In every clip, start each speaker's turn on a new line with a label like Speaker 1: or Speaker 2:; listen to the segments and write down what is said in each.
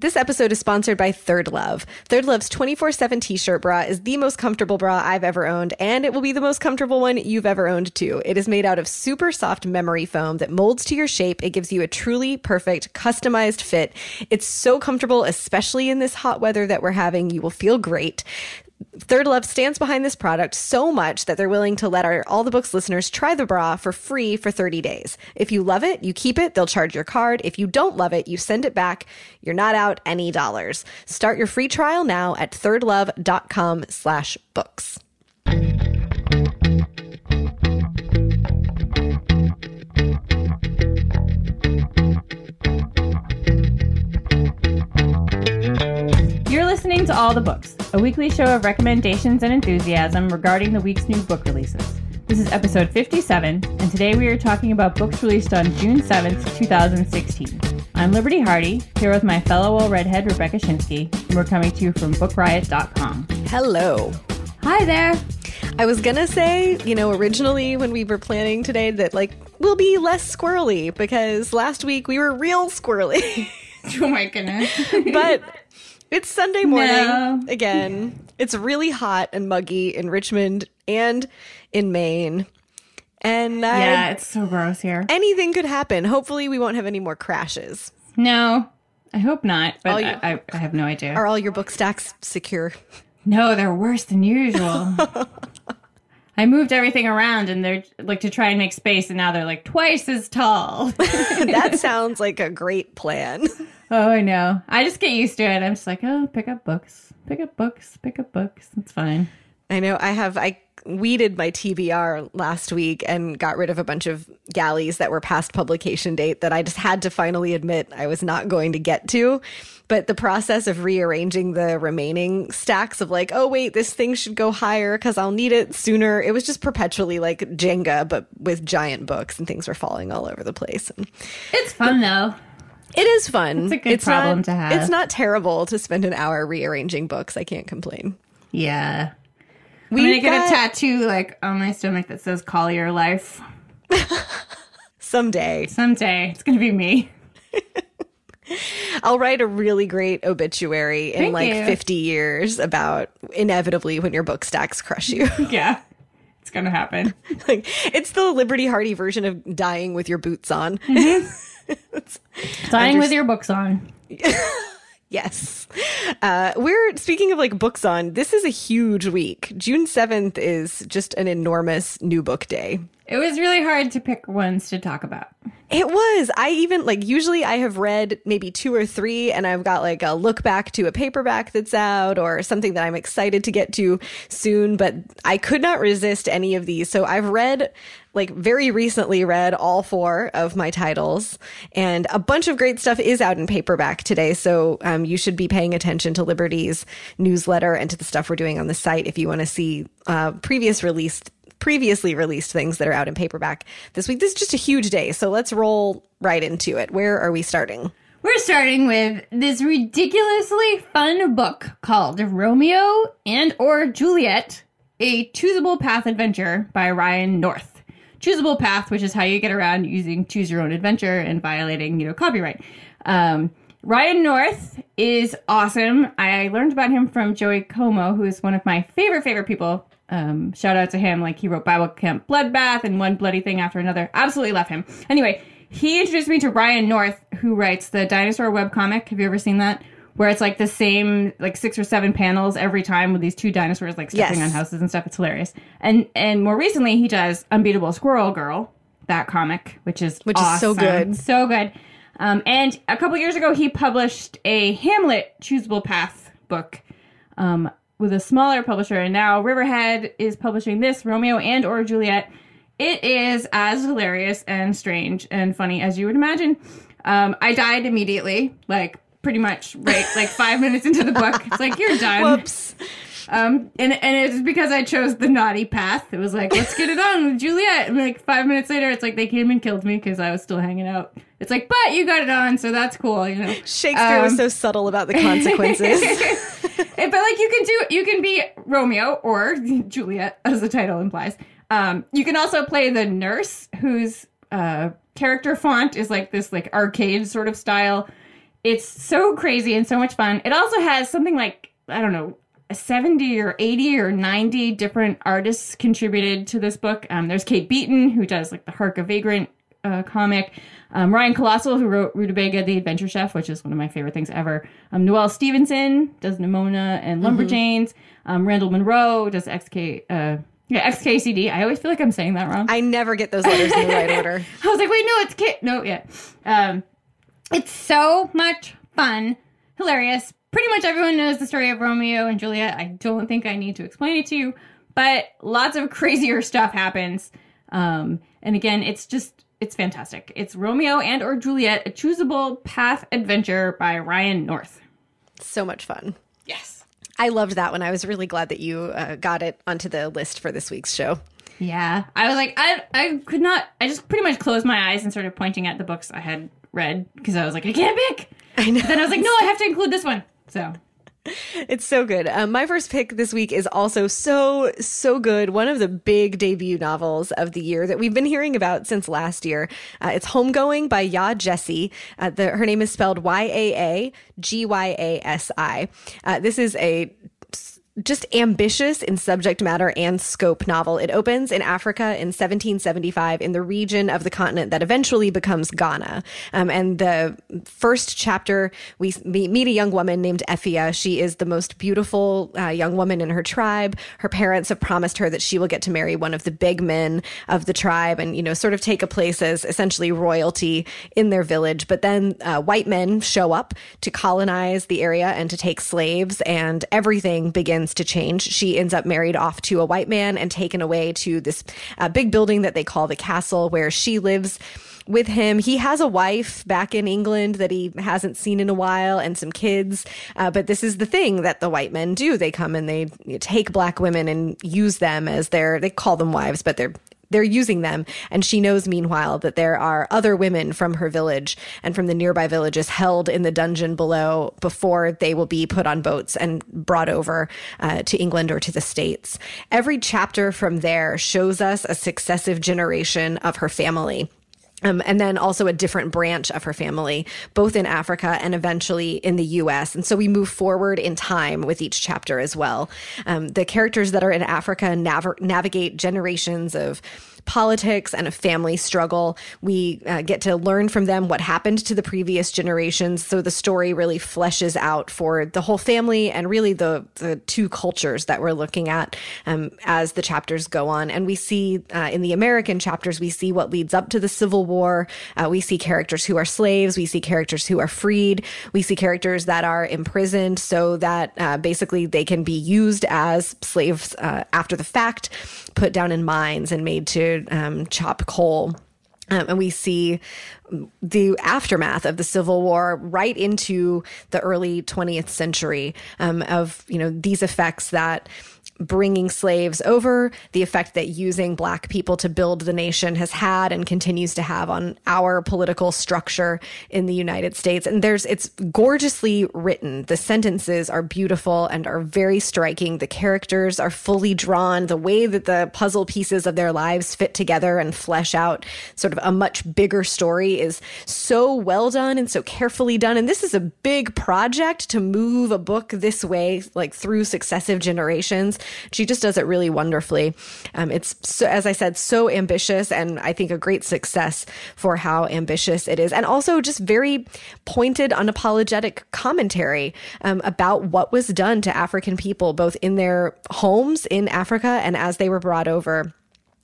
Speaker 1: This episode is sponsored by Third Love. Third Love's 24 7 t shirt bra is the most comfortable bra I've ever owned, and it will be the most comfortable one you've ever owned too. It is made out of super soft memory foam that molds to your shape. It gives you a truly perfect, customized fit. It's so comfortable, especially in this hot weather that we're having. You will feel great. Third Love stands behind this product so much that they're willing to let our All the Books listeners try the bra for free for 30 days. If you love it, you keep it, they'll charge your card. If you don't love it, you send it back. You're not out any dollars. Start your free trial now at thirdlove.com slash books.
Speaker 2: To All the Books, a weekly show of recommendations and enthusiasm regarding the week's new book releases. This is episode 57, and today we are talking about books released on June 7th, 2016. I'm Liberty Hardy, here with my fellow old redhead Rebecca Schinsky, and we're coming to you from BookRiot.com.
Speaker 1: Hello.
Speaker 2: Hi there.
Speaker 1: I was gonna say, you know, originally when we were planning today that like we'll be less squirrely because last week we were real squirrely.
Speaker 2: Oh my goodness.
Speaker 1: but it's Sunday morning
Speaker 2: No.
Speaker 1: again. It's really hot and muggy in Richmond and in Maine. And I,
Speaker 2: yeah, it's so gross here.
Speaker 1: anything could happen. Hopefully, we won't have any more crashes.
Speaker 2: No, I hope not, but
Speaker 1: All you-
Speaker 2: I, I, I have no idea.
Speaker 1: Are all your book stacks secure?
Speaker 2: No, they're worse than usual. I moved everything around and they're like to try and make space, and now they're like twice as tall.
Speaker 1: that sounds like a great plan.
Speaker 2: oh, I know. I just get used to it. I'm just like, oh, pick up books, pick up books, pick up books. It's fine.
Speaker 1: I know I have I weeded my TBR last week and got rid of a bunch of galleys that were past publication date that I just had to finally admit I was not going to get to. But the process of rearranging the remaining stacks of like, oh wait, this thing should go higher because I'll need it sooner. It was just perpetually like Jenga, but with giant books and things were falling all over the place. And
Speaker 2: It's fun though.
Speaker 1: it is fun.
Speaker 2: It's a good problem
Speaker 1: not,
Speaker 2: to have.
Speaker 1: It's not terrible to spend an hour rearranging books. I can't complain.
Speaker 2: Yeah.
Speaker 1: We
Speaker 2: gonna get a tattoo like on my stomach that says "Call Your Life."
Speaker 1: someday.
Speaker 2: Someday it's gonna be me.
Speaker 1: I'll write a really great obituary in
Speaker 2: Thank
Speaker 1: like
Speaker 2: you.
Speaker 1: 50 years about inevitably when your book stacks crush you.
Speaker 2: Yeah, it's gonna happen.
Speaker 1: like it's the Liberty Hardy version of dying with your boots on. Mm-hmm.
Speaker 2: Dying with your books on.
Speaker 1: Yes. Uh, we're speaking of like books on. This is a huge week. June 7th is just an enormous new book day.
Speaker 2: It was really hard to pick ones to talk about.
Speaker 1: It was. I even like usually I have read maybe two or three and I've got like a look back to a paperback that's out or something that I'm excited to get to soon, but I could not resist any of these. So I've read like very recently read all four of my titles and a bunch of great stuff is out in paperback today. So um, you should be paying attention to Liberty's newsletter and to the stuff we're doing on the site if you want to see uh, previous released previously released things that are out in paperback this week. This is just a huge day, so let's roll right into it. Where are we starting?
Speaker 2: We're starting with this ridiculously fun book called Romeo and or Juliet, a choosable path adventure by Ryan North. Choosable path, which is how you get around using choose your own adventure and violating, you know, copyright. Um, Ryan North is awesome. I learned about him from Joey Comeau, who is one of my favorite, favorite people. Um, shout out to him. Like he wrote Bible Camp Bloodbath and one bloody thing after another. Absolutely love him. Anyway, he introduced me to Ryan North, who writes the dinosaur webcomic. Have you ever seen that? Where it's like the same like six or seven panels every time with these two dinosaurs like stepping
Speaker 1: Yes.
Speaker 2: on houses and stuff. It's hilarious. And and more recently he does Unbeatable Squirrel Girl, that comic, which is
Speaker 1: Which is so good.
Speaker 2: So good. Um, and a couple years ago, he published a Hamlet choosable path book um, with a smaller publisher, and now Riverhead is publishing this Romeo and or Juliet. It is as hilarious and strange and funny as you would imagine. Um, I died immediately, like pretty much right like five minutes into the book. It's like you're done.
Speaker 1: Whoops.
Speaker 2: Um, and and it's because I chose the naughty path. It was like let's get it on with Juliet. And like five minutes later, it's like they came and killed me because I was still hanging out. It's like, but you got it on, so that's cool, you know.
Speaker 1: Shakespeare was
Speaker 2: Um,
Speaker 1: so subtle about the consequences.
Speaker 2: But like you can do you can be Romeo or Juliet as the title implies. Um, you can also play the nurse whose uh, character font is like this like arcade sort of style. It's so crazy and so much fun. It also has something like I don't know. 70 or 80 or 90 different artists contributed to this book. Um, there's Kate Beaton, who does like the Hark a Vagrant uh, comic. Um, Ryan Colossal, who wrote Rutabaga the Adventure Chef, which is one of my favorite things ever. Um, Noelle Stevenson does Nimona and Lumberjanes. Um, Randall Munroe does XK, uh, yeah, XKCD. I always feel like I'm saying that wrong.
Speaker 1: I never get those letters in the right order.
Speaker 2: I was like, wait, no, it's Kate. No, yeah. Um, it's so much fun, hilarious. Pretty much everyone knows the story of Romeo and Juliet. I don't think I need to explain it to you, but lots of crazier stuff happens. Um, and again, it's just it's fantastic. It's Romeo and or Juliet, a choosable path adventure by Ryan North.
Speaker 1: So much fun.
Speaker 2: Yes.
Speaker 1: I loved that one. I was really glad that you uh, got it onto the list for this week's show.
Speaker 2: Yeah, I was like, I I could not. I just pretty much closed my eyes and started pointing at the books I had read because I was like, I can't pick.
Speaker 1: I know.
Speaker 2: Then I was like, no, I have to include this one. So
Speaker 1: It's so good. Um, my first pick this week is also so, so good. One of the big debut novels of the year that we've been hearing about since last year. Uh, it's Homegoing by Yaa Gyasi. Uh, her name is spelled Y A A G Y A S I. Uh, this is a just ambitious in subject matter and scope novel. It opens in Africa in 1775 in the region of the continent that eventually becomes Ghana. Um, and the first chapter, we meet, a young woman named Effia. She is the most beautiful uh, young woman in her tribe. Her parents have promised her that she will get to marry one of the big men of the tribe and, you know, sort of take a place as essentially royalty in their village. But then uh, white men show up to colonize the area and to take slaves, and everything begins to change. She ends up married off to a white man and taken away to this uh, big building that they call the castle, where she lives with him. He has a wife back in England that he hasn't seen in a while and some kids. Uh, but this is the thing that the white men do. They come and they take black women and use them as their, they call them wives, but they're they're using them. And she knows, meanwhile, that there are other women from her village and from the nearby villages held in the dungeon below before they will be put on boats and brought over uh, to England or to the States. Every chapter from there shows us a successive generation of her family. Um, and then also a different branch of her family, both in Africa and eventually in the US. And so we move forward in time with each chapter as well. Um, the characters that are in Africa nav- navigate generations of politics and a family struggle. We uh, get to learn from them what happened to the previous generations. So the story really fleshes out for the whole family and really the, the two cultures that we're looking at um, as the chapters go on. And we see uh, in the American chapters, we see what leads up to the Civil War. Uh, we see characters who are slaves. We see characters who are freed. We see characters that are imprisoned so that uh, basically they can be used as slaves uh, after the fact, put down in mines and made to um, chop coal. Um, and we see the aftermath of the Civil War right into the early 20th century um, of, you know, these effects that bringing slaves over, the effect that using black people to build the nation has had and continues to have on our political structure in the United States. And there's, it's gorgeously written. The sentences are beautiful and are very striking. The characters are fully drawn. The way that the puzzle pieces of their lives fit together and flesh out sort of a much bigger story is so well done and so carefully done. And this is a big project to move a book this way, like through successive generations. She just does it really wonderfully. Um, it's, so, as I said, so ambitious and I think a great success for how ambitious it is. And also just very pointed, unapologetic commentary um, about what was done to African people, both in their homes in Africa and as they were brought over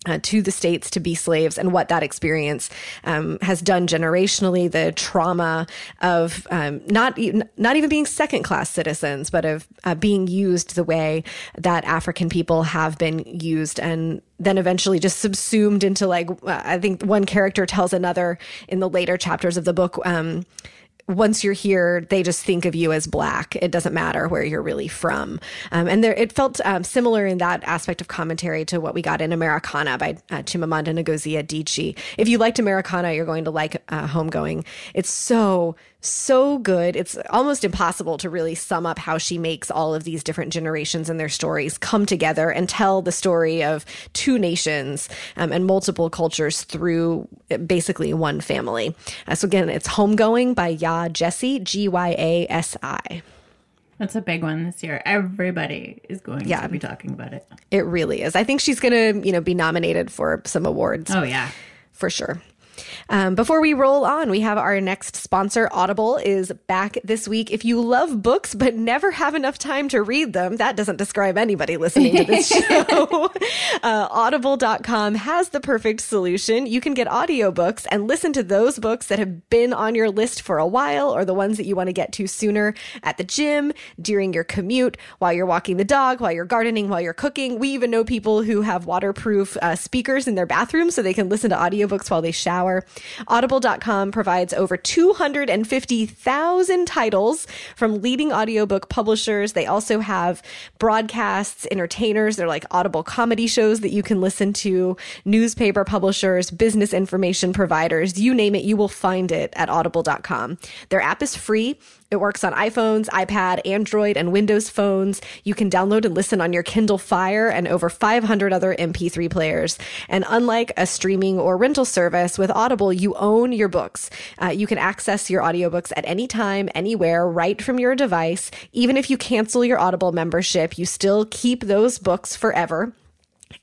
Speaker 1: uh, to the states to be slaves and what that experience um, has done generationally the trauma of um, not not even being second class citizens but of uh, being used the way that african people have been used and then eventually just subsumed into like uh, i think one character tells another in the later chapters of the book um, once you're here, they just think of you as black. It doesn't matter where you're really from. Um, and there, it felt um, similar in that aspect of commentary to what we got in Americana by uh, Chimamanda Ngozi Adichie. If you liked Americana, you're going to like uh, Homegoing. It's so so good. It's almost impossible to really sum up how she makes all of these different generations and their stories come together and tell the story of two nations um, and multiple cultures through basically one family. Uh, so again, it's Homegoing by Yaa Gyasi, G Y A S I.
Speaker 2: That's a big one this year. Everybody is going yeah. to be talking about it.
Speaker 1: It really is. I think she's going to, you know, be nominated for some awards.
Speaker 2: Oh yeah.
Speaker 1: For sure. Um, before we roll on, we have our next sponsor, Audible, is back this week. If you love books but never have enough time to read them, that doesn't describe anybody listening to this show. uh, Audible.com has the perfect solution. You can get audiobooks and listen to those books that have been on your list for a while or the ones that you want to get to sooner at the gym, during your commute, while you're walking the dog, while you're gardening, while you're cooking. We even know people who have waterproof uh, speakers in their bathroom so they can listen to audiobooks while they shower. Audible.com provides over 250,000 titles from leading audiobook publishers. They also have broadcasts, entertainers. They're like Audible comedy shows that you can listen to, newspaper publishers, business information providers. You name it, you will find it at audible.com. Their app is free. It works on iPhones, iPad, Android, and Windows phones. You can download and listen on your Kindle Fire and over 500 other MP3 players. And unlike a streaming or rental service, with Audible, you own your books. Uh, you can access your audiobooks at any time, anywhere, right from your device. Even if you cancel your Audible membership, you still keep those books forever.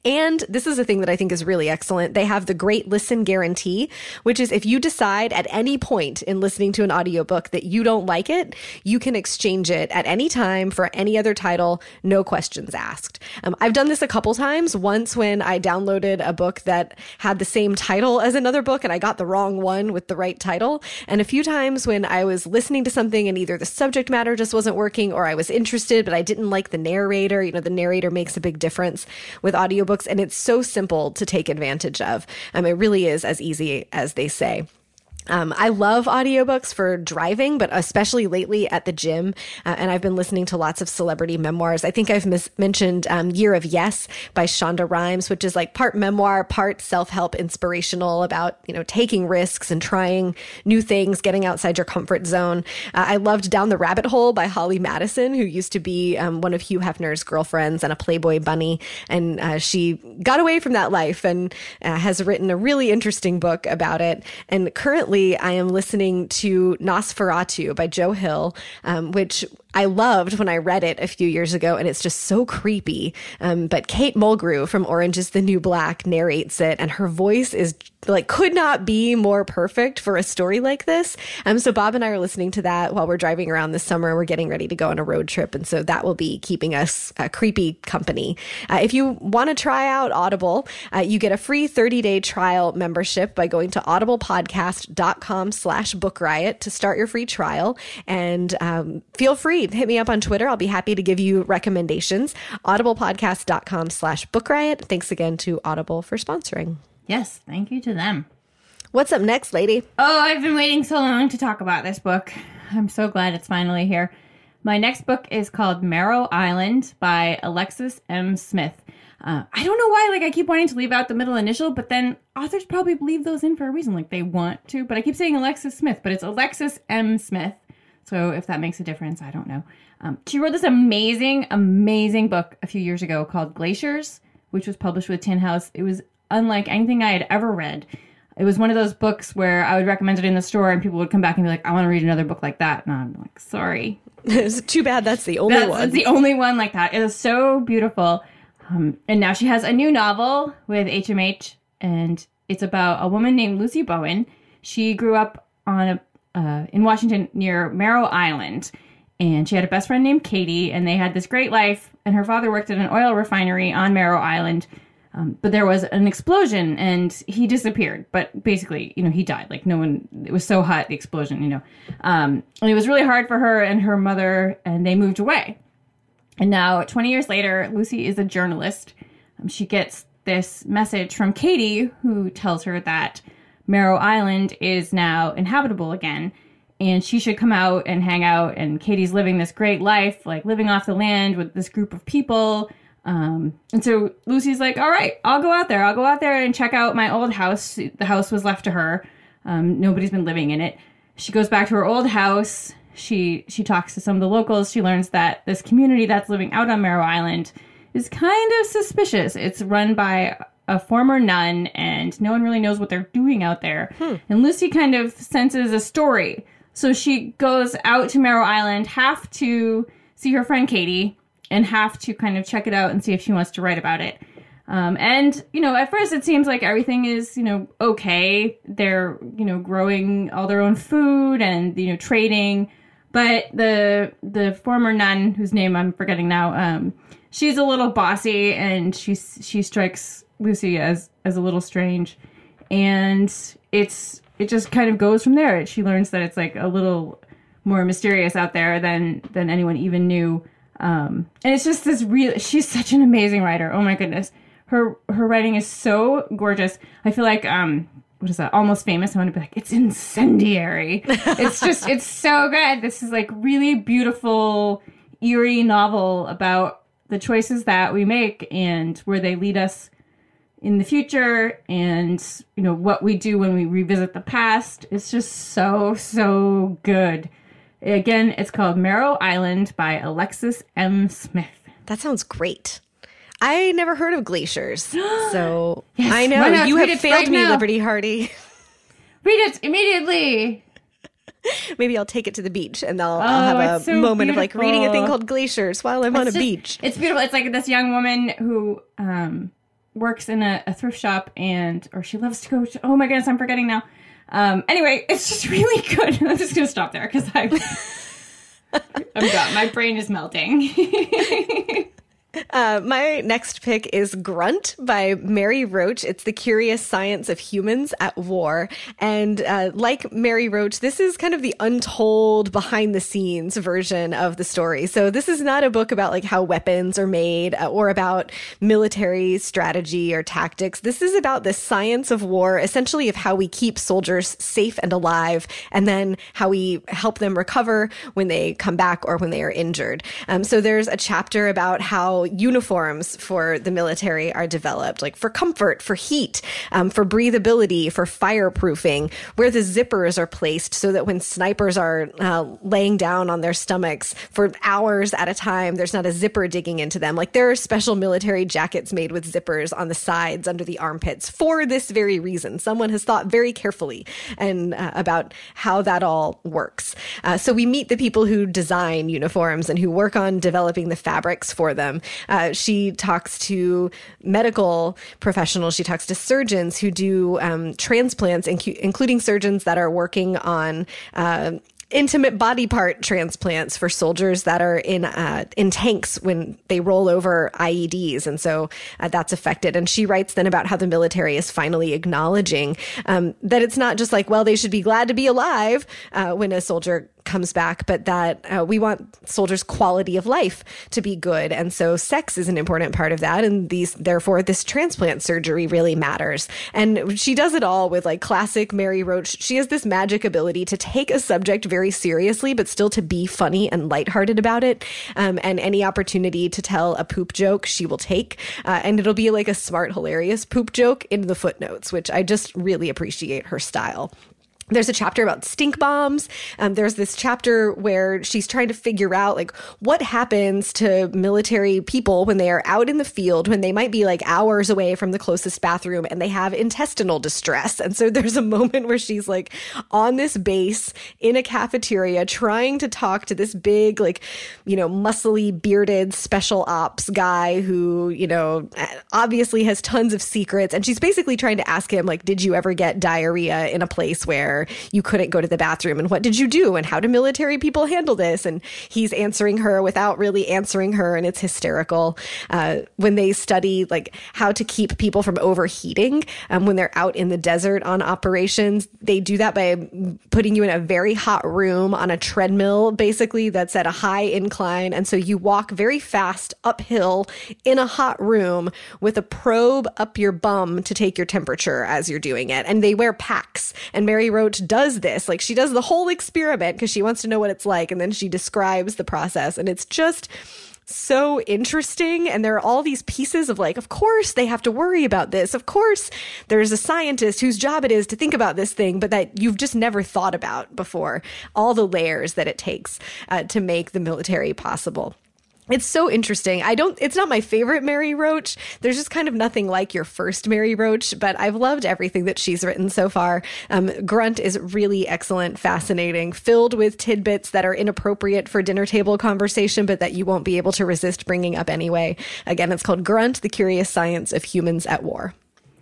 Speaker 1: And this is a thing that I think is really excellent. They have the great listen guarantee, which is if you decide at any point in listening to an audiobook that you don't like it, you can exchange it at any time for any other title, no questions asked. Um, I've done this a couple times. Once when I downloaded a book that had the same title as another book and I got the wrong one with the right title. And a few times when I was listening to something and either the subject matter just wasn't working or I was interested, but I didn't like the narrator. You know, the narrator makes a big difference with audiobooks audiobooks, and it's so simple to take advantage of. Um, it really is as easy as they say. Um, I love audiobooks for driving, but especially lately at the gym. Uh, and I've been listening to lots of celebrity memoirs. I think I've mis- mentioned um, Year of Yes by Shonda Rhimes, which is like part memoir, part self help inspirational about, you know, taking risks and trying new things, getting outside your comfort zone. Uh, I loved Down the Rabbit Hole by Holly Madison, who used to be um, one of Hugh Hefner's girlfriends and a Playboy bunny. And uh, she got away from that life and uh, has written a really interesting book about it. And currently, currently I am listening to NOS4A2 by Joe Hill, um, which I loved when I read it a few years ago, and it's just so creepy. Um, but Kate Mulgrew from Orange is the New Black narrates it, and her voice is like could not be more perfect for a story like this. Um, so Bob and I are listening to that while we're driving around this summer. We're getting ready to go on a road trip, and so that will be keeping us uh, creepy company. Uh, if you want to try out Audible, uh, you get a free 30 day trial membership by going to audiblepodcast.com slash book riot to start your free trial and um, feel free hit me up on Twitter. I'll be happy to give you recommendations. Audiblepodcast.com slash book riot. Thanks again to Audible for sponsoring.
Speaker 2: Yes, thank you to them.
Speaker 1: What's up next, lady?
Speaker 2: Oh, I've been waiting so long to talk about this book. I'm so glad it's finally here. My next book is called Marrow Island by Alexis M. Smith. Uh, I don't know why, like, I keep wanting to leave out the middle initial, but then authors probably leave those in for a reason, like they want to. But I keep saying Alexis Smith, but it's Alexis M. Smith. So if that makes a difference, I don't know. Um, she wrote this amazing, amazing book a few years ago called Glaciers, which was published with Tin House. It was unlike anything I had ever read. It was one of those books where I would recommend it in the store and people would come back and be like, I want to read another book like that. And I'm like, sorry.
Speaker 1: it's too bad that's the only
Speaker 2: that's,
Speaker 1: one.
Speaker 2: That's the only one like that. It is so beautiful. Um, and now she has a new novel with HMH, and it's about a woman named Lucy Bowen. She grew up on a uh, in Washington near Marrow Island. And she had a best friend named Katie, and they had this great life. And her father worked at an oil refinery on Marrow Island. Um, but there was an explosion and he disappeared. But basically, you know, he died. Like, no one, it was so hot, the explosion, you know. Um, and it was really hard for her and her mother, and they moved away. And now, 20 years later, Lucy is a journalist. Um, she gets this message from Katie, who tells her that Marrow Island is now inhabitable again. and she should come out and hang out. And Katie's living this great life, like living off the land with this group of people. Um, and so Lucy's like, all right, I'll go out there. I'll go out there and check out my old house. The house was left to her. Um, nobody's been living in it. She goes back to her old house. She she talks to some of the locals. She learns that this community that's living out on Marrow Island is kind of suspicious. It's run by a former nun, and no one really knows what they're doing out there. And Lucy kind of senses a story. So she goes out to Marrow Island, half to see her friend Katie, and have to kind of check it out and see if she wants to write about it. Um, and you know, at first it seems like everything is you know okay. They're you know growing all their own food and you know trading, but the the former nun whose name I'm forgetting now, um, she's a little bossy and she she strikes Lucy as as a little strange, and it's it just kind of goes from there. She learns that it's like a little more mysterious out there than than anyone even knew. Um, and it's just this real. She's such an amazing writer. Oh my goodness, her her writing is so gorgeous. I feel like um, what is that? Almost famous. I want to be like, it's incendiary. it's just, it's so good. This is like really beautiful, eerie novel about the choices that we make and where they lead us in the future and you know what we do when we revisit the past it's just so so good again it's called marrow island by alexis m smith
Speaker 1: That sounds great. I never heard of glaciers. So
Speaker 2: Yes,
Speaker 1: I know you have
Speaker 2: it
Speaker 1: failed
Speaker 2: right
Speaker 1: me,
Speaker 2: now.
Speaker 1: Liberty Hardy.
Speaker 2: read it immediately
Speaker 1: Maybe I'll take it to the beach and I'll,
Speaker 2: Oh,
Speaker 1: I'll have a
Speaker 2: so
Speaker 1: moment of like reading a thing called glaciers while I'm on a
Speaker 2: just-
Speaker 1: beach.
Speaker 2: It's beautiful. It's like this young woman who um, works in a, a thrift shop and, or she loves to go to, oh my goodness, I'm forgetting now. Um, anyway, it's just really good. I'm just to stop there because I'm, I'm done. My brain is melting.
Speaker 1: Uh, my next pick is Grunt by Mary Roach. It's the curious science of humans at war. And uh, like Mary Roach, this is kind of the untold behind the scenes version of the story. So this is not a book about like how weapons are made uh, or about military strategy or tactics. This is about the science of war, essentially of how we keep soldiers safe and alive, and then how we help them recover when they come back or when they are injured. Um, so there's a chapter about how uniforms for the military are developed, like for comfort, for heat, um, for breathability, for fireproofing, where the zippers are placed so that when snipers are uh, laying down on their stomachs for hours at a time, there's not a zipper digging into them. Like there are special military jackets made with zippers on the sides under the armpits for this very reason. Someone has thought very carefully and uh, about how that all works. Uh, so we meet the people who design uniforms and who work on developing the fabrics for them. Uh, she talks to medical professionals. She talks to surgeons who do um, transplants, incu- including surgeons that are working on. Uh, intimate body part transplants for soldiers that are in uh, in tanks when they roll over IEDs, and so uh, that's affected. And she writes then about how the military is finally acknowledging um, that it's not just like, well, they should be glad to be alive uh, when a soldier comes back, but that uh, we want soldiers' quality of life to be good, and so sex is an important part of that. And these, therefore, this transplant surgery really matters. And she does it all with like classic Mary Roach. She has this magic ability to take a subject very seriously, but still to be funny and lighthearted about it. Um, and any opportunity to tell a poop joke, she will take, uh, and it'll be like a smart, hilarious poop joke in the footnotes, which I just really appreciate her style. There's a chapter about stink bombs. Um, there's this chapter where she's trying to figure out like what happens to military people when they are out in the field, when they might be like hours away from the closest bathroom and they have intestinal distress. And so there's a moment where she's like on this base in a cafeteria trying to talk to this big, like, you know, muscly, bearded special ops guy who, you know, obviously has tons of secrets. And she's basically trying to ask him, like, did you ever get diarrhea in a place you couldn't go to the bathroom? And what did you do? And how do military people handle this? And he's answering her without really answering her. And it's hysterical. Uh, when they study, like, how to keep people from overheating um, when they're out in the desert on operations, they do that by putting you in a very hot room on a treadmill, basically, that's at a high incline. And so you walk very fast uphill in a hot room with a probe up your bum to take your temperature as you're doing it. And they wear packs. And Mary Roach Roach does this. Like she does the whole experiment because she wants to know what it's like. And then she describes the process. And it's just so interesting. And there are all these pieces of like, of course they have to worry about this. Of course there's a scientist whose job it is to think about this thing, but that you've just never thought about before. All the layers that it takes uh, to make the military possible. It's so interesting. I don't, it's not my favorite Mary Roach. There's just kind of nothing like your first Mary Roach, but I've loved everything that she's written so far. Um, Grunt is really excellent, fascinating, filled with tidbits that are inappropriate for dinner table conversation, but that you won't be able to resist bringing up anyway. Again, it's called Grunt, The Curious Science of Humans at War.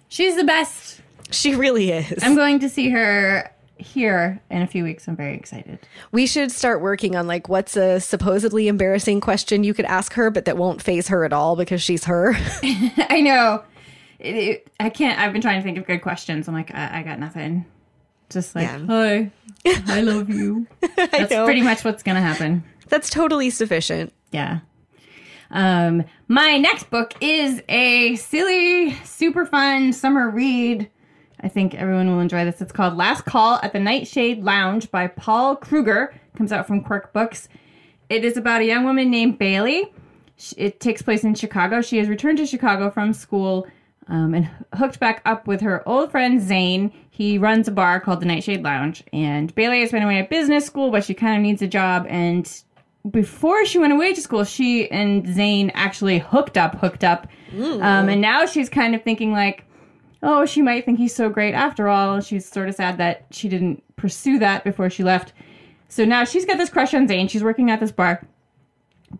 Speaker 2: She's the best.
Speaker 1: She really is.
Speaker 2: I'm going to see her here in a few weeks. I'm very excited.
Speaker 1: We should start working on like what's a supposedly embarrassing question you could ask her, but that won't phase her at all because she's her.
Speaker 2: I know. It, it, I can't. I've been trying to think of good questions. I'm like, I, I got nothing. Just like,
Speaker 1: Yeah.
Speaker 2: hi, I love you. That's
Speaker 1: know.
Speaker 2: pretty much what's gonna happen.
Speaker 1: That's totally sufficient.
Speaker 2: Yeah. Um, my next book is a silly, super fun summer read. I think everyone will enjoy this. It's called Last Call at the Nightshade Lounge by Paul Krueger. Comes out from Quirk Books. It is about a young woman named Bailey. It takes place in Chicago. She has returned to Chicago from school um, and hooked back up with her old friend Zane. He runs a bar called the Nightshade Lounge. And Bailey has been away at business school, but she kind of needs a job. And before she went away to school, she and Zane actually hooked up, hooked up. Um, and now she's kind of thinking like, oh, she might think he's so great after all. She's sort of sad that she didn't pursue that before she left. So now she's got this crush on Zane. She's working at this bar.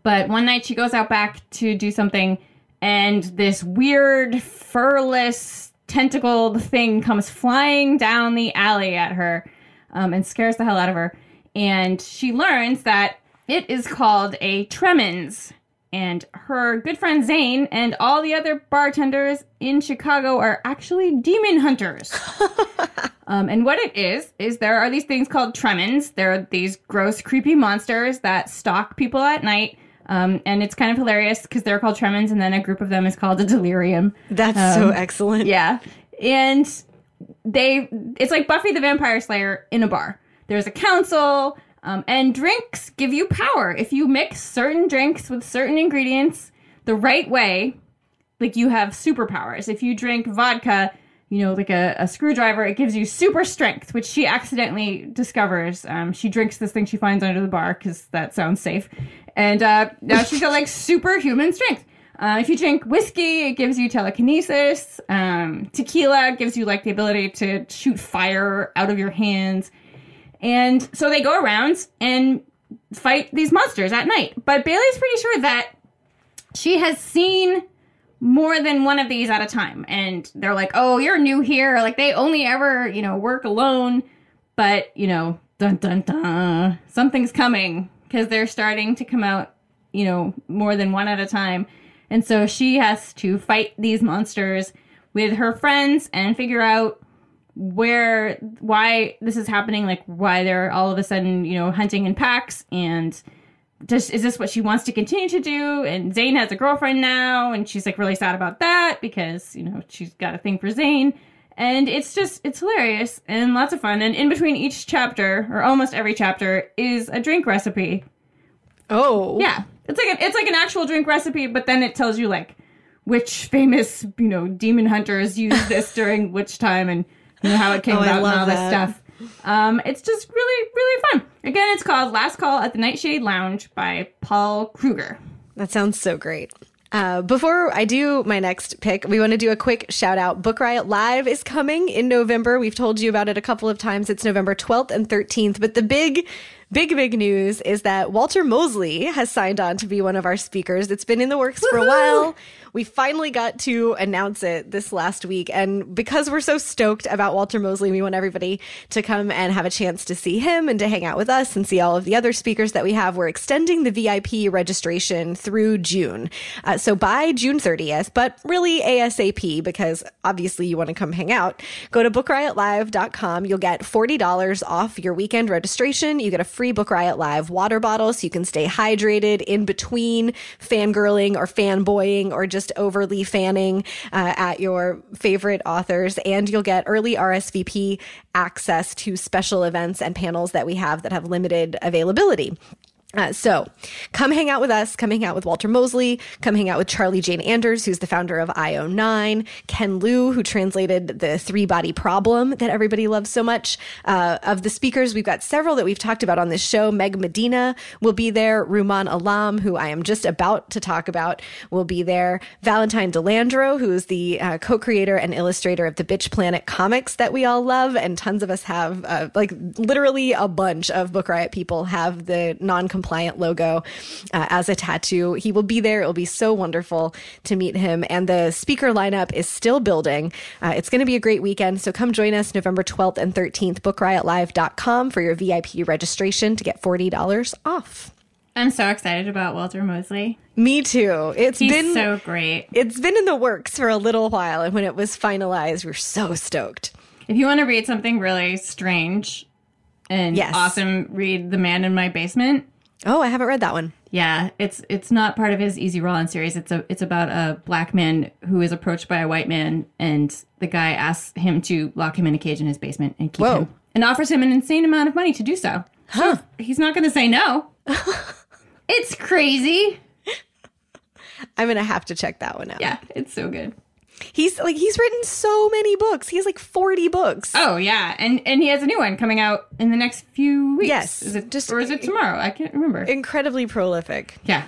Speaker 2: But one night she goes out back to do something, and this weird, furless, tentacled thing comes flying down the alley at her um, and scares the hell out of her. And she learns that it is called a tremens. And her good friend Zane and all the other bartenders in Chicago are actually demon hunters. Um, and what it is, is there are these things called tremens. They're these gross, creepy monsters that stalk people at night. Um, and it's kind of hilarious because they're called tremens, and then a group of them is called a delirium.
Speaker 1: That's so excellent.
Speaker 2: Yeah. And they, it's like Buffy the Vampire Slayer in a bar. There's a council, um, and drinks give you power. If you mix certain drinks with certain ingredients the right way, like you have superpowers. If you drink vodka, you know, like a, a screwdriver, it gives you super strength, which she accidentally discovers. Um, she drinks this thing she finds under the bar because that sounds safe. And uh, now she's got like superhuman strength. Uh, if you drink whiskey, it gives you telekinesis. Um, tequila gives you like the ability to shoot fire out of your hands. And so they go around and fight these monsters at night. But Bailey's pretty sure that she has seen more than one of these at a time. And they're like, oh, you're new here. Like they only ever, you know, work alone. But, you know, dun dun dun, something's coming because they're starting to come out, you know, more than one at a time. And so she has to fight these monsters with her friends and figure out where why this is happening like why they're all of a sudden you know hunting in packs and just is this what she wants to continue to do? And zane has a girlfriend now and she's like really sad about that because you know she's got a thing for zane. And it's just it's hilarious and lots of fun. And in between each chapter or almost every chapter is a drink recipe.
Speaker 1: Oh.
Speaker 2: yeah, it's like a, it's like an actual drink recipe, but then it tells you like which famous you know demon hunters used this during which time and how it came
Speaker 1: Oh,
Speaker 2: about and all this
Speaker 1: that.
Speaker 2: stuff. Um, it's just really really fun. Again, it's called Last Call at the Nightshade Lounge by Paul Krueger.
Speaker 1: That sounds so great. Uh, before I do my next pick, we want to do a quick shout out. Book Riot Live is coming in November. We've told you about it a couple of times. It's November 12th and 13th. But the big, big, big news is that Walter Mosley has signed on to be one of our speakers. It's been in the works for a while. We finally got to announce it this last week. And because we're so stoked about Walter Mosley, we want everybody to come and have a chance to see him and to hang out with us and see all of the other speakers that we have. We're extending the VIP registration through June. Uh, so by June 30th, but really ASAP because obviously you want to come hang out, go to bookriotlive.com. You'll get $40 off your weekend registration. You get a free free Book Riot Live water bottle so you can stay hydrated in between fangirling or fanboying or just overly fanning uh, at your favorite authors. And you'll get early RSVP access to special events and panels that we have that have limited availability. Uh, so come hang out with us, come hang out with Walter Mosley, come hang out with Charlie Jane Anders, who's the founder of IO9, Ken Liu, who translated the three body problem that everybody loves so much. Uh, of the speakers, we've got several that we've talked about on this show. Meg Medina will be there. Rumaan Alam, who I am just about to talk about, will be there. Valentine De Landro, who is the uh, co-creator and illustrator of the Bitch Planet comics that we all love. And tons of us have, uh, like literally a bunch of Book Riot people have the non compliant logo uh, as a tattoo. He will be there. It will be so wonderful to meet him. And the speaker lineup is still building. Uh, it's going to be a great weekend. So come join us November 12th and 13th, bookriotlive.com for your VIP registration to get $40 off.
Speaker 2: I'm so excited about Walter Mosley.
Speaker 1: Me too. It's
Speaker 2: He's
Speaker 1: been
Speaker 2: so great.
Speaker 1: it's been in the works for a little while and when it was finalized, we we're so stoked.
Speaker 2: If you want to read something really strange and
Speaker 1: Yes.
Speaker 2: awesome, read The Man in My Basement.
Speaker 1: Oh, I haven't read that one.
Speaker 2: Yeah, it's it's not part of his Easy Rawlins series. It's a it's about a black man who is approached by a white man, and the guy asks him to lock him in a cage in his basement and keep
Speaker 1: Whoa.
Speaker 2: him, and offers him an insane amount of money to do so.
Speaker 1: Huh.
Speaker 2: He's not going to say no. it's crazy.
Speaker 1: I'm going to have to check that one out.
Speaker 2: Yeah, it's so good.
Speaker 1: He's like he's written so many books. He has like 40 books.
Speaker 2: Oh yeah, and and he has a new one coming out in the next few weeks.
Speaker 1: Yes,
Speaker 2: is it
Speaker 1: just-
Speaker 2: or is it tomorrow? I can't remember.
Speaker 1: Incredibly prolific.
Speaker 2: yeah,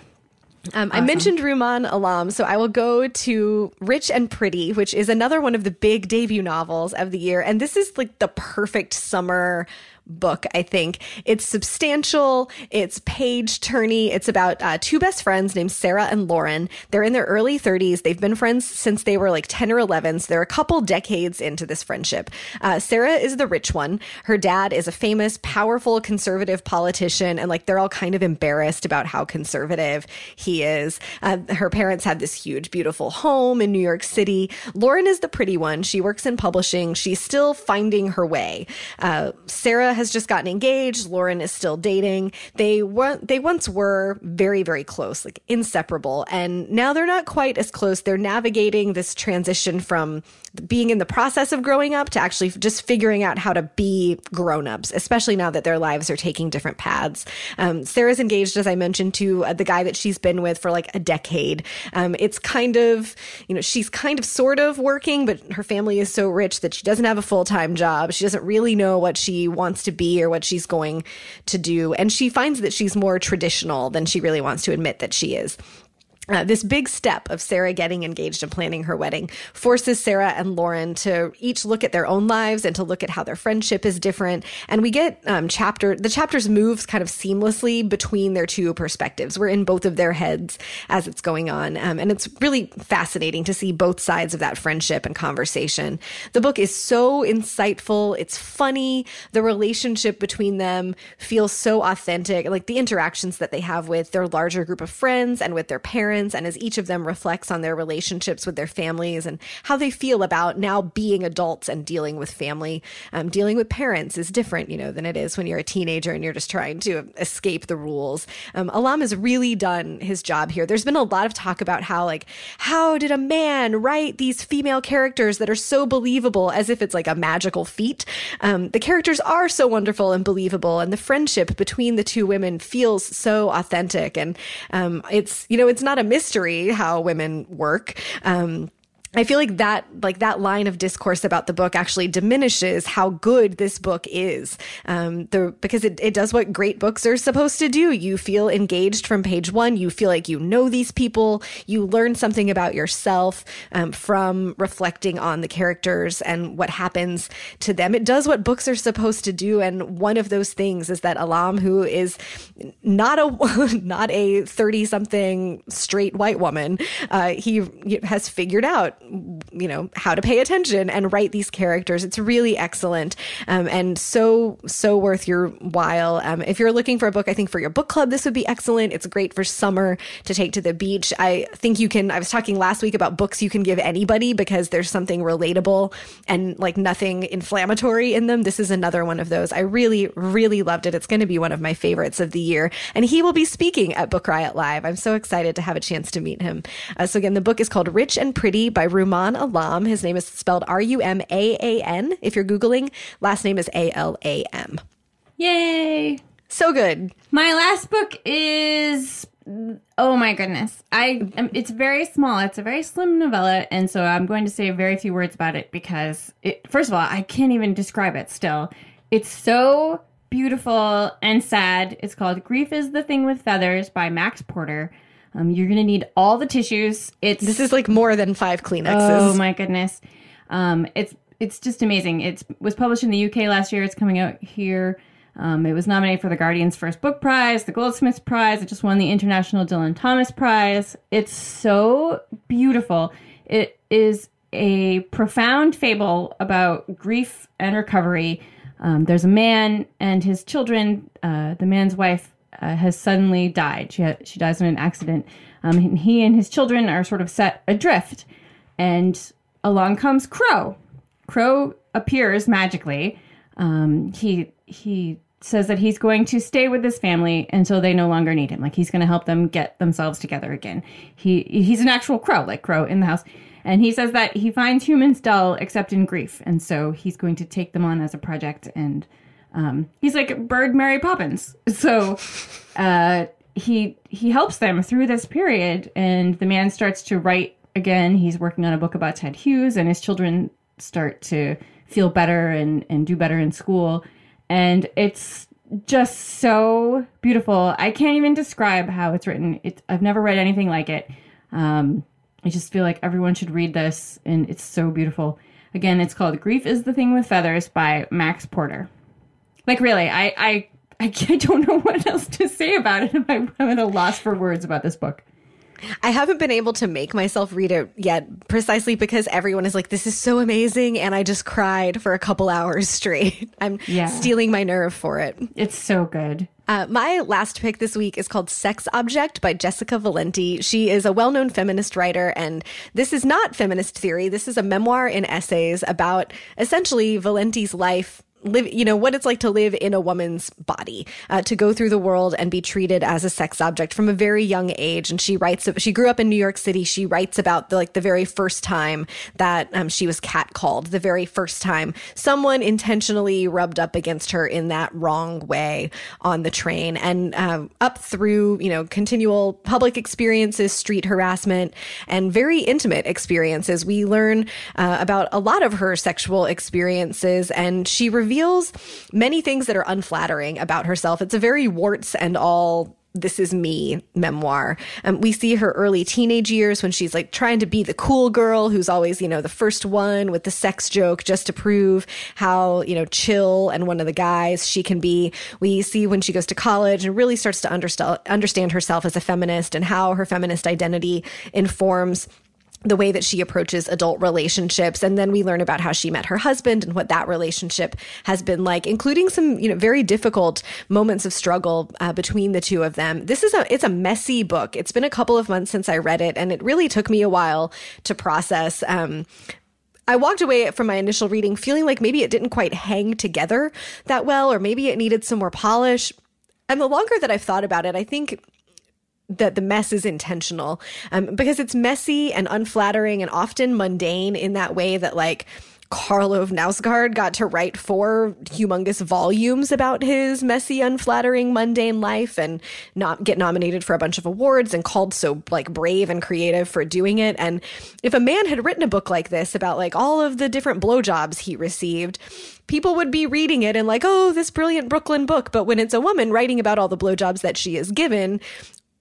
Speaker 1: Um, I mentioned Rumaan Alam, so I will go to Rich and Pretty, which is another one of the big debut novels of the year. And this is like the perfect summer book, I think. It's substantial, it's page turny. It's about uh, two best friends named Sarah and Lauren. They're in their early 30s. They've been friends since they were like 10 or 11. So they're a couple decades into this friendship. Uh, Sarah is the rich one. Her dad is a famous, powerful conservative politician, and like they're all kind of embarrassed about how conservative he is. Uh, her parents have this huge, beautiful home in New York City. Lauren is the pretty one. She works in publishing. She's still finding her way. Uh, Has just gotten engaged. Lauren is still dating. They were they once were very very close, like inseparable, and now they're not quite as close. They're navigating this transition from being in the process of growing up to actually just figuring out how to be grown-ups, especially now that their lives are taking different paths. Um, Sarah's engaged, as I mentioned, to uh, the guy that she's been with for like a decade. Um, it's kind of, you know, she's kind of sort of working, but her family is so rich that she doesn't have a full-time job. She doesn't really know what she wants to be or what she's going to do. And she finds that she's more traditional than she really wants to admit that she is. Uh, this big step of Sarah getting engaged and planning her wedding forces Sarah and Lauren to each look at their own lives and to look at how their friendship is different. And we get um, chapter the chapters moves kind of seamlessly between their two perspectives. We're in both of their heads as it's going on, um, and it's really fascinating to see both sides of that friendship and conversation. The book is so insightful. It's funny. The relationship between them feels so authentic. Like the interactions that they have with their larger group of friends and with their parents, and as each of them reflects on their relationships with their families and how they feel about now being adults and dealing with family. Um, dealing with parents is different, you know, than it is when you're a teenager and you're just trying to escape the rules. Um, Alam has really done his job here. There's been a lot of talk about how, like, how did a man write these female characters that are so believable as if it's like a magical feat? Um, the characters are so wonderful and believable, and the friendship between the two women feels so authentic. And um, it's, you know, it's not a mystery how women work. Um, I feel like that like that line of discourse about the book actually diminishes how good this book is. Um, the because it, it does what great books are supposed to do. You feel engaged from page one. You feel like you know these people. You learn something about yourself um, from reflecting on the characters and what happens to them. It does what books are supposed to do, and one of those things is that Alam, who is not a not a thirty something straight white woman, uh, he has figured out you know, how to pay attention and write these characters. It's really excellent um, and so, so worth your while. Um, if you're looking for a book, I think for your book club, this would be excellent. It's great for summer to take to the beach. I think you can, I was talking last week about books you can give anybody because there's something relatable and like nothing inflammatory in them. This is another one of those. I really, really loved it. It's going to be one of my favorites of the year. And he will be speaking at Book Riot Live. I'm so excited to have a chance to meet him. Uh, so again, the book is called Rich and Pretty by Rumaan Alam. His name is spelled R U M A A N. If you're Googling, last name is A L A M.
Speaker 2: Yay!
Speaker 1: So good.
Speaker 2: My last book is oh my goodness. I it's very small. It's a very slim novella and so I'm going to say very few words about it because it first of all, I can't even describe it still. It's so beautiful and sad. It's called Grief is the Thing with Feathers by Max Porter. Um, you're gonna need all the tissues. It's
Speaker 1: This is like more than five Kleenexes.
Speaker 2: Oh my goodness. Um, it's it's just amazing. It was published in the UK last year. It's coming out here. Um, it was nominated for the Guardian's First Book Prize, the Goldsmiths Prize. It just won the International Dylan Thomas Prize. It's so beautiful. It is a profound fable about grief and recovery. Um, there's a man and his children. Uh, the man's wife uh, has suddenly died. She ha- she dies in an accident. Um, and he and his children are sort of set adrift. And along comes Crow. Crow appears magically. Um, he he says that he's going to stay with his family until they no longer need him. Like he's going to help them get themselves together again. He he's an actual crow, like crow in the house. And he says that he finds humans dull except in grief, and so he's going to take them on as a project. And um, he's like Bird Mary Poppins. So uh, he he helps them through this period, and the man starts to write again. He's working on a book about Ted Hughes, and his children start to feel better and and do better in school and it's just so beautiful. I can't even describe how it's written. It's, I've never read anything like it. Um, I just feel like everyone should read this, and it's so beautiful. Again, it's called "Grief Is the Thing with Feathers" by Max Porter. Like, really, I I I, don't know what else to say about it. I'm at a loss for words about this book.
Speaker 1: I haven't been able to make myself read it yet, precisely because everyone is like, this is so amazing. And I just cried for a couple hours straight. I'm yeah. steeling my nerve for it.
Speaker 2: It's so good.
Speaker 1: Uh, my last pick this week is called Sex Object by Jessica Valenti. She is a well known feminist writer, and this is not feminist theory. This is a memoir in essays about essentially Valenti's life live, you know, what it's like to live in a woman's body, uh, to go through the world and be treated as a sex object from a very young age. And she writes, she grew up in New York City. She writes about the, like the very first time that um, she was catcalled, the very first time someone intentionally rubbed up against her in that wrong way on the train and uh, up through, you know, continual public experiences, street harassment, and very intimate experiences. We learn uh, about a lot of her sexual experiences and she reveals reveals many things that are unflattering about herself. It's a very warts and all this is me memoir. Um, we see her early teenage years when she's like trying to be the cool girl who's always, you know, the first one with the sex joke just to prove how, you know, chill and one of the guys she can be. We see when she goes to college and really starts to understand understand herself as a feminist and how her feminist identity informs the way that she approaches adult relationships. And then we learn about how she met her husband and what that relationship has been like including some you know very difficult moments of struggle uh, between the two of them. This is a it's a messy book. It's been a couple of months since i read it and it really took me a while to process. Um, I walked away from my initial reading feeling like maybe it didn't quite hang together that well, or maybe it needed some more polish. And the longer that I've thought about it, I think that the mess is intentional um, because it's messy and unflattering and often mundane in that way that like Karl Ove Knausgaard got to write four humongous volumes about his messy, unflattering, mundane life and not get nominated for a bunch of awards and called so like brave and creative for doing it. And if a man had written a book like this about like all of the different blowjobs he received, people would be reading it and like, oh, this brilliant Brooklyn book. But when it's a woman writing about all the blowjobs that she is given,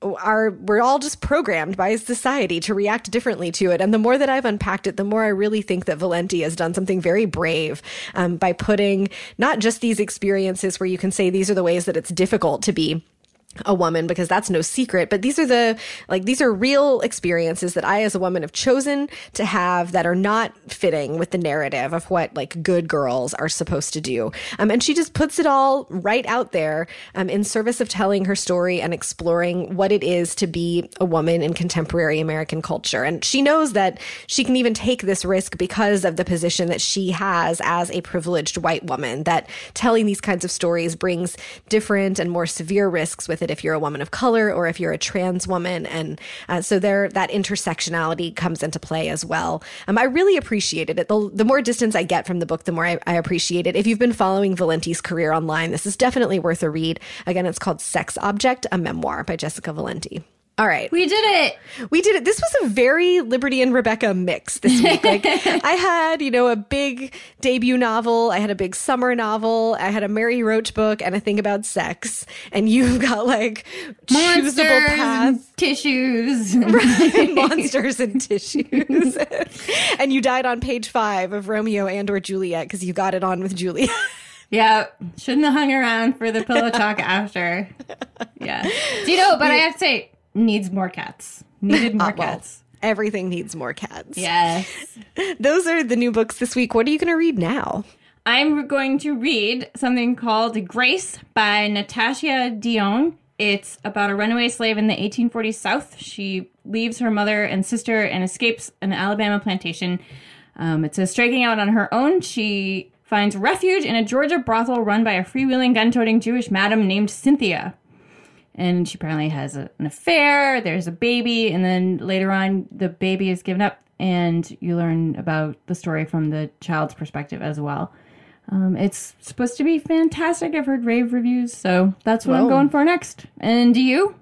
Speaker 1: are we're all just programmed by society to react differently to it. And the more that I've unpacked it, the more I really think that Valenti has done something very brave um, by putting not just these experiences where you can say these are the ways that it's difficult to be a woman because that's no secret but these are the like these are real experiences that i as a woman have chosen to have that are not fitting with the narrative of what like good girls are supposed to do. Um, and she just puts it all right out there um, in service of telling her story and exploring what it is to be a woman in contemporary american culture. And she knows that she can even take this risk because of the position that she has as a privileged white woman that telling these kinds of stories brings different and more severe risks with it if you're a woman of color or if you're a trans woman. And uh, so there, that intersectionality comes into play as well. Um, I really appreciated it. The, the more distance I get from the book, the more I, I appreciate it. If you've been following Valenti's career online, this is definitely worth a read. Again, it's called Sex Object, a memoir by Jessica Valenti. All right.
Speaker 2: We did it.
Speaker 1: We did it. This was a very Liberty and Rebecca mix this week. Like I had, you know, a big debut novel, I had a big summer novel, I had a Mary Roach book and a thing about sex. And you've got like
Speaker 2: Monsters
Speaker 1: choosable paths.
Speaker 2: and tissues.
Speaker 1: monsters and tissues. and you died on page five of Romeo and or Juliet because you got it on with Juliet.
Speaker 2: Yeah, shouldn't have hung around for the pillow talk after. Yeah. Do you know, but I have to say, needs more cats. Needed more
Speaker 1: Uh, well,
Speaker 2: cats.
Speaker 1: Everything needs more cats.
Speaker 2: Yes.
Speaker 1: Those are the new books this week. What are you going to read now?
Speaker 2: I'm going to read something called Grace by Natashia Deón. It's about a runaway slave in the 1840s South. She leaves her mother and sister and escapes an Alabama plantation. Um, it says striking out on her own, she finds refuge in a Georgia brothel run by a freewheeling, gun-toting Jewish madam named Cynthia. And she apparently has a, an affair. There's a baby, and then later on, the baby is given up, and you learn about the story from the child's perspective as well. Um, it's supposed to be fantastic. I've heard rave reviews, so that's what I'm going for next. And do you?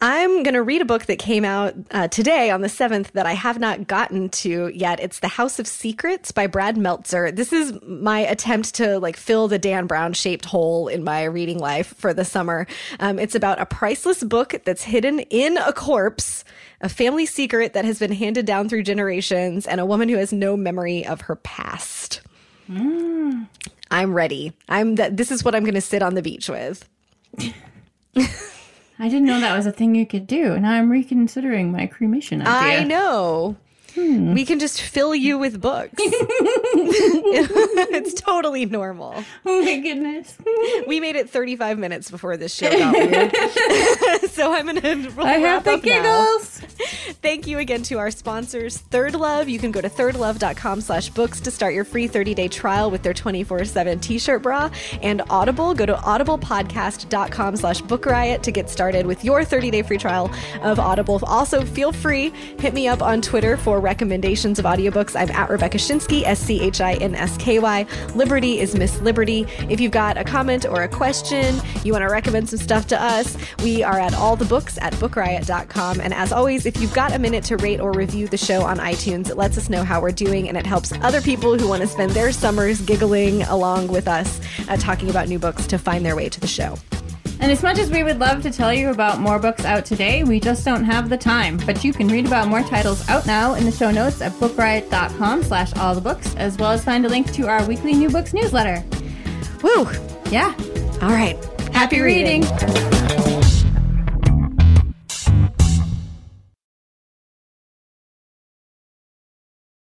Speaker 1: I'm going to read a book that came out uh, today on the 7th that I have not gotten to yet. It's The House of Secrets by Brad Meltzer. This is my attempt to like fill the Dan Brown shaped hole in my reading life for the summer. Um, it's about a priceless book that's hidden in a corpse, a family secret that has been handed down through generations, and a woman who has no memory of her past. I'm ready. I'm that. This is what I'm going to sit on the beach with.
Speaker 2: I didn't know that was a thing you could do, and now I'm reconsidering my cremation idea.
Speaker 1: I know. Hmm. We can just fill you with books. it's totally normal.
Speaker 2: Oh my goodness.
Speaker 1: We made it 35 minutes before this show got weird. so I'm going to
Speaker 2: I have the giggles.
Speaker 1: Thank you again to our sponsors, ThirdLove. You can go to thirdlove.com slash books to start your free 30-day trial with their 24-7 t-shirt bra. And Audible, go to audiblepodcast.com slash book riot to get started with your 30-day free trial of Audible. Also, feel free, hit me up on Twitter for recommendations of audiobooks. I'm at Rebecca Schinsky, S-C-H-I-N-S-K-Y. Liberty is Miss Liberty. If you've got a comment or a question, you want to recommend some stuff to us, we are at all the books at bookriot.com. And as always, if you've got a minute to rate or review the show on iTunes, it lets us know how we're doing and it helps other people who want to spend their summers giggling along with us uh, talking about new books to find their way to the show.
Speaker 2: And as much as we would love to tell you about more books out today, we just don't have the time. But you can read about more titles out now in the show notes at bookriot.com slash all the books, as well as find a link to our weekly new books newsletter.
Speaker 1: Woo!
Speaker 2: Yeah.
Speaker 1: All right.
Speaker 2: Happy reading.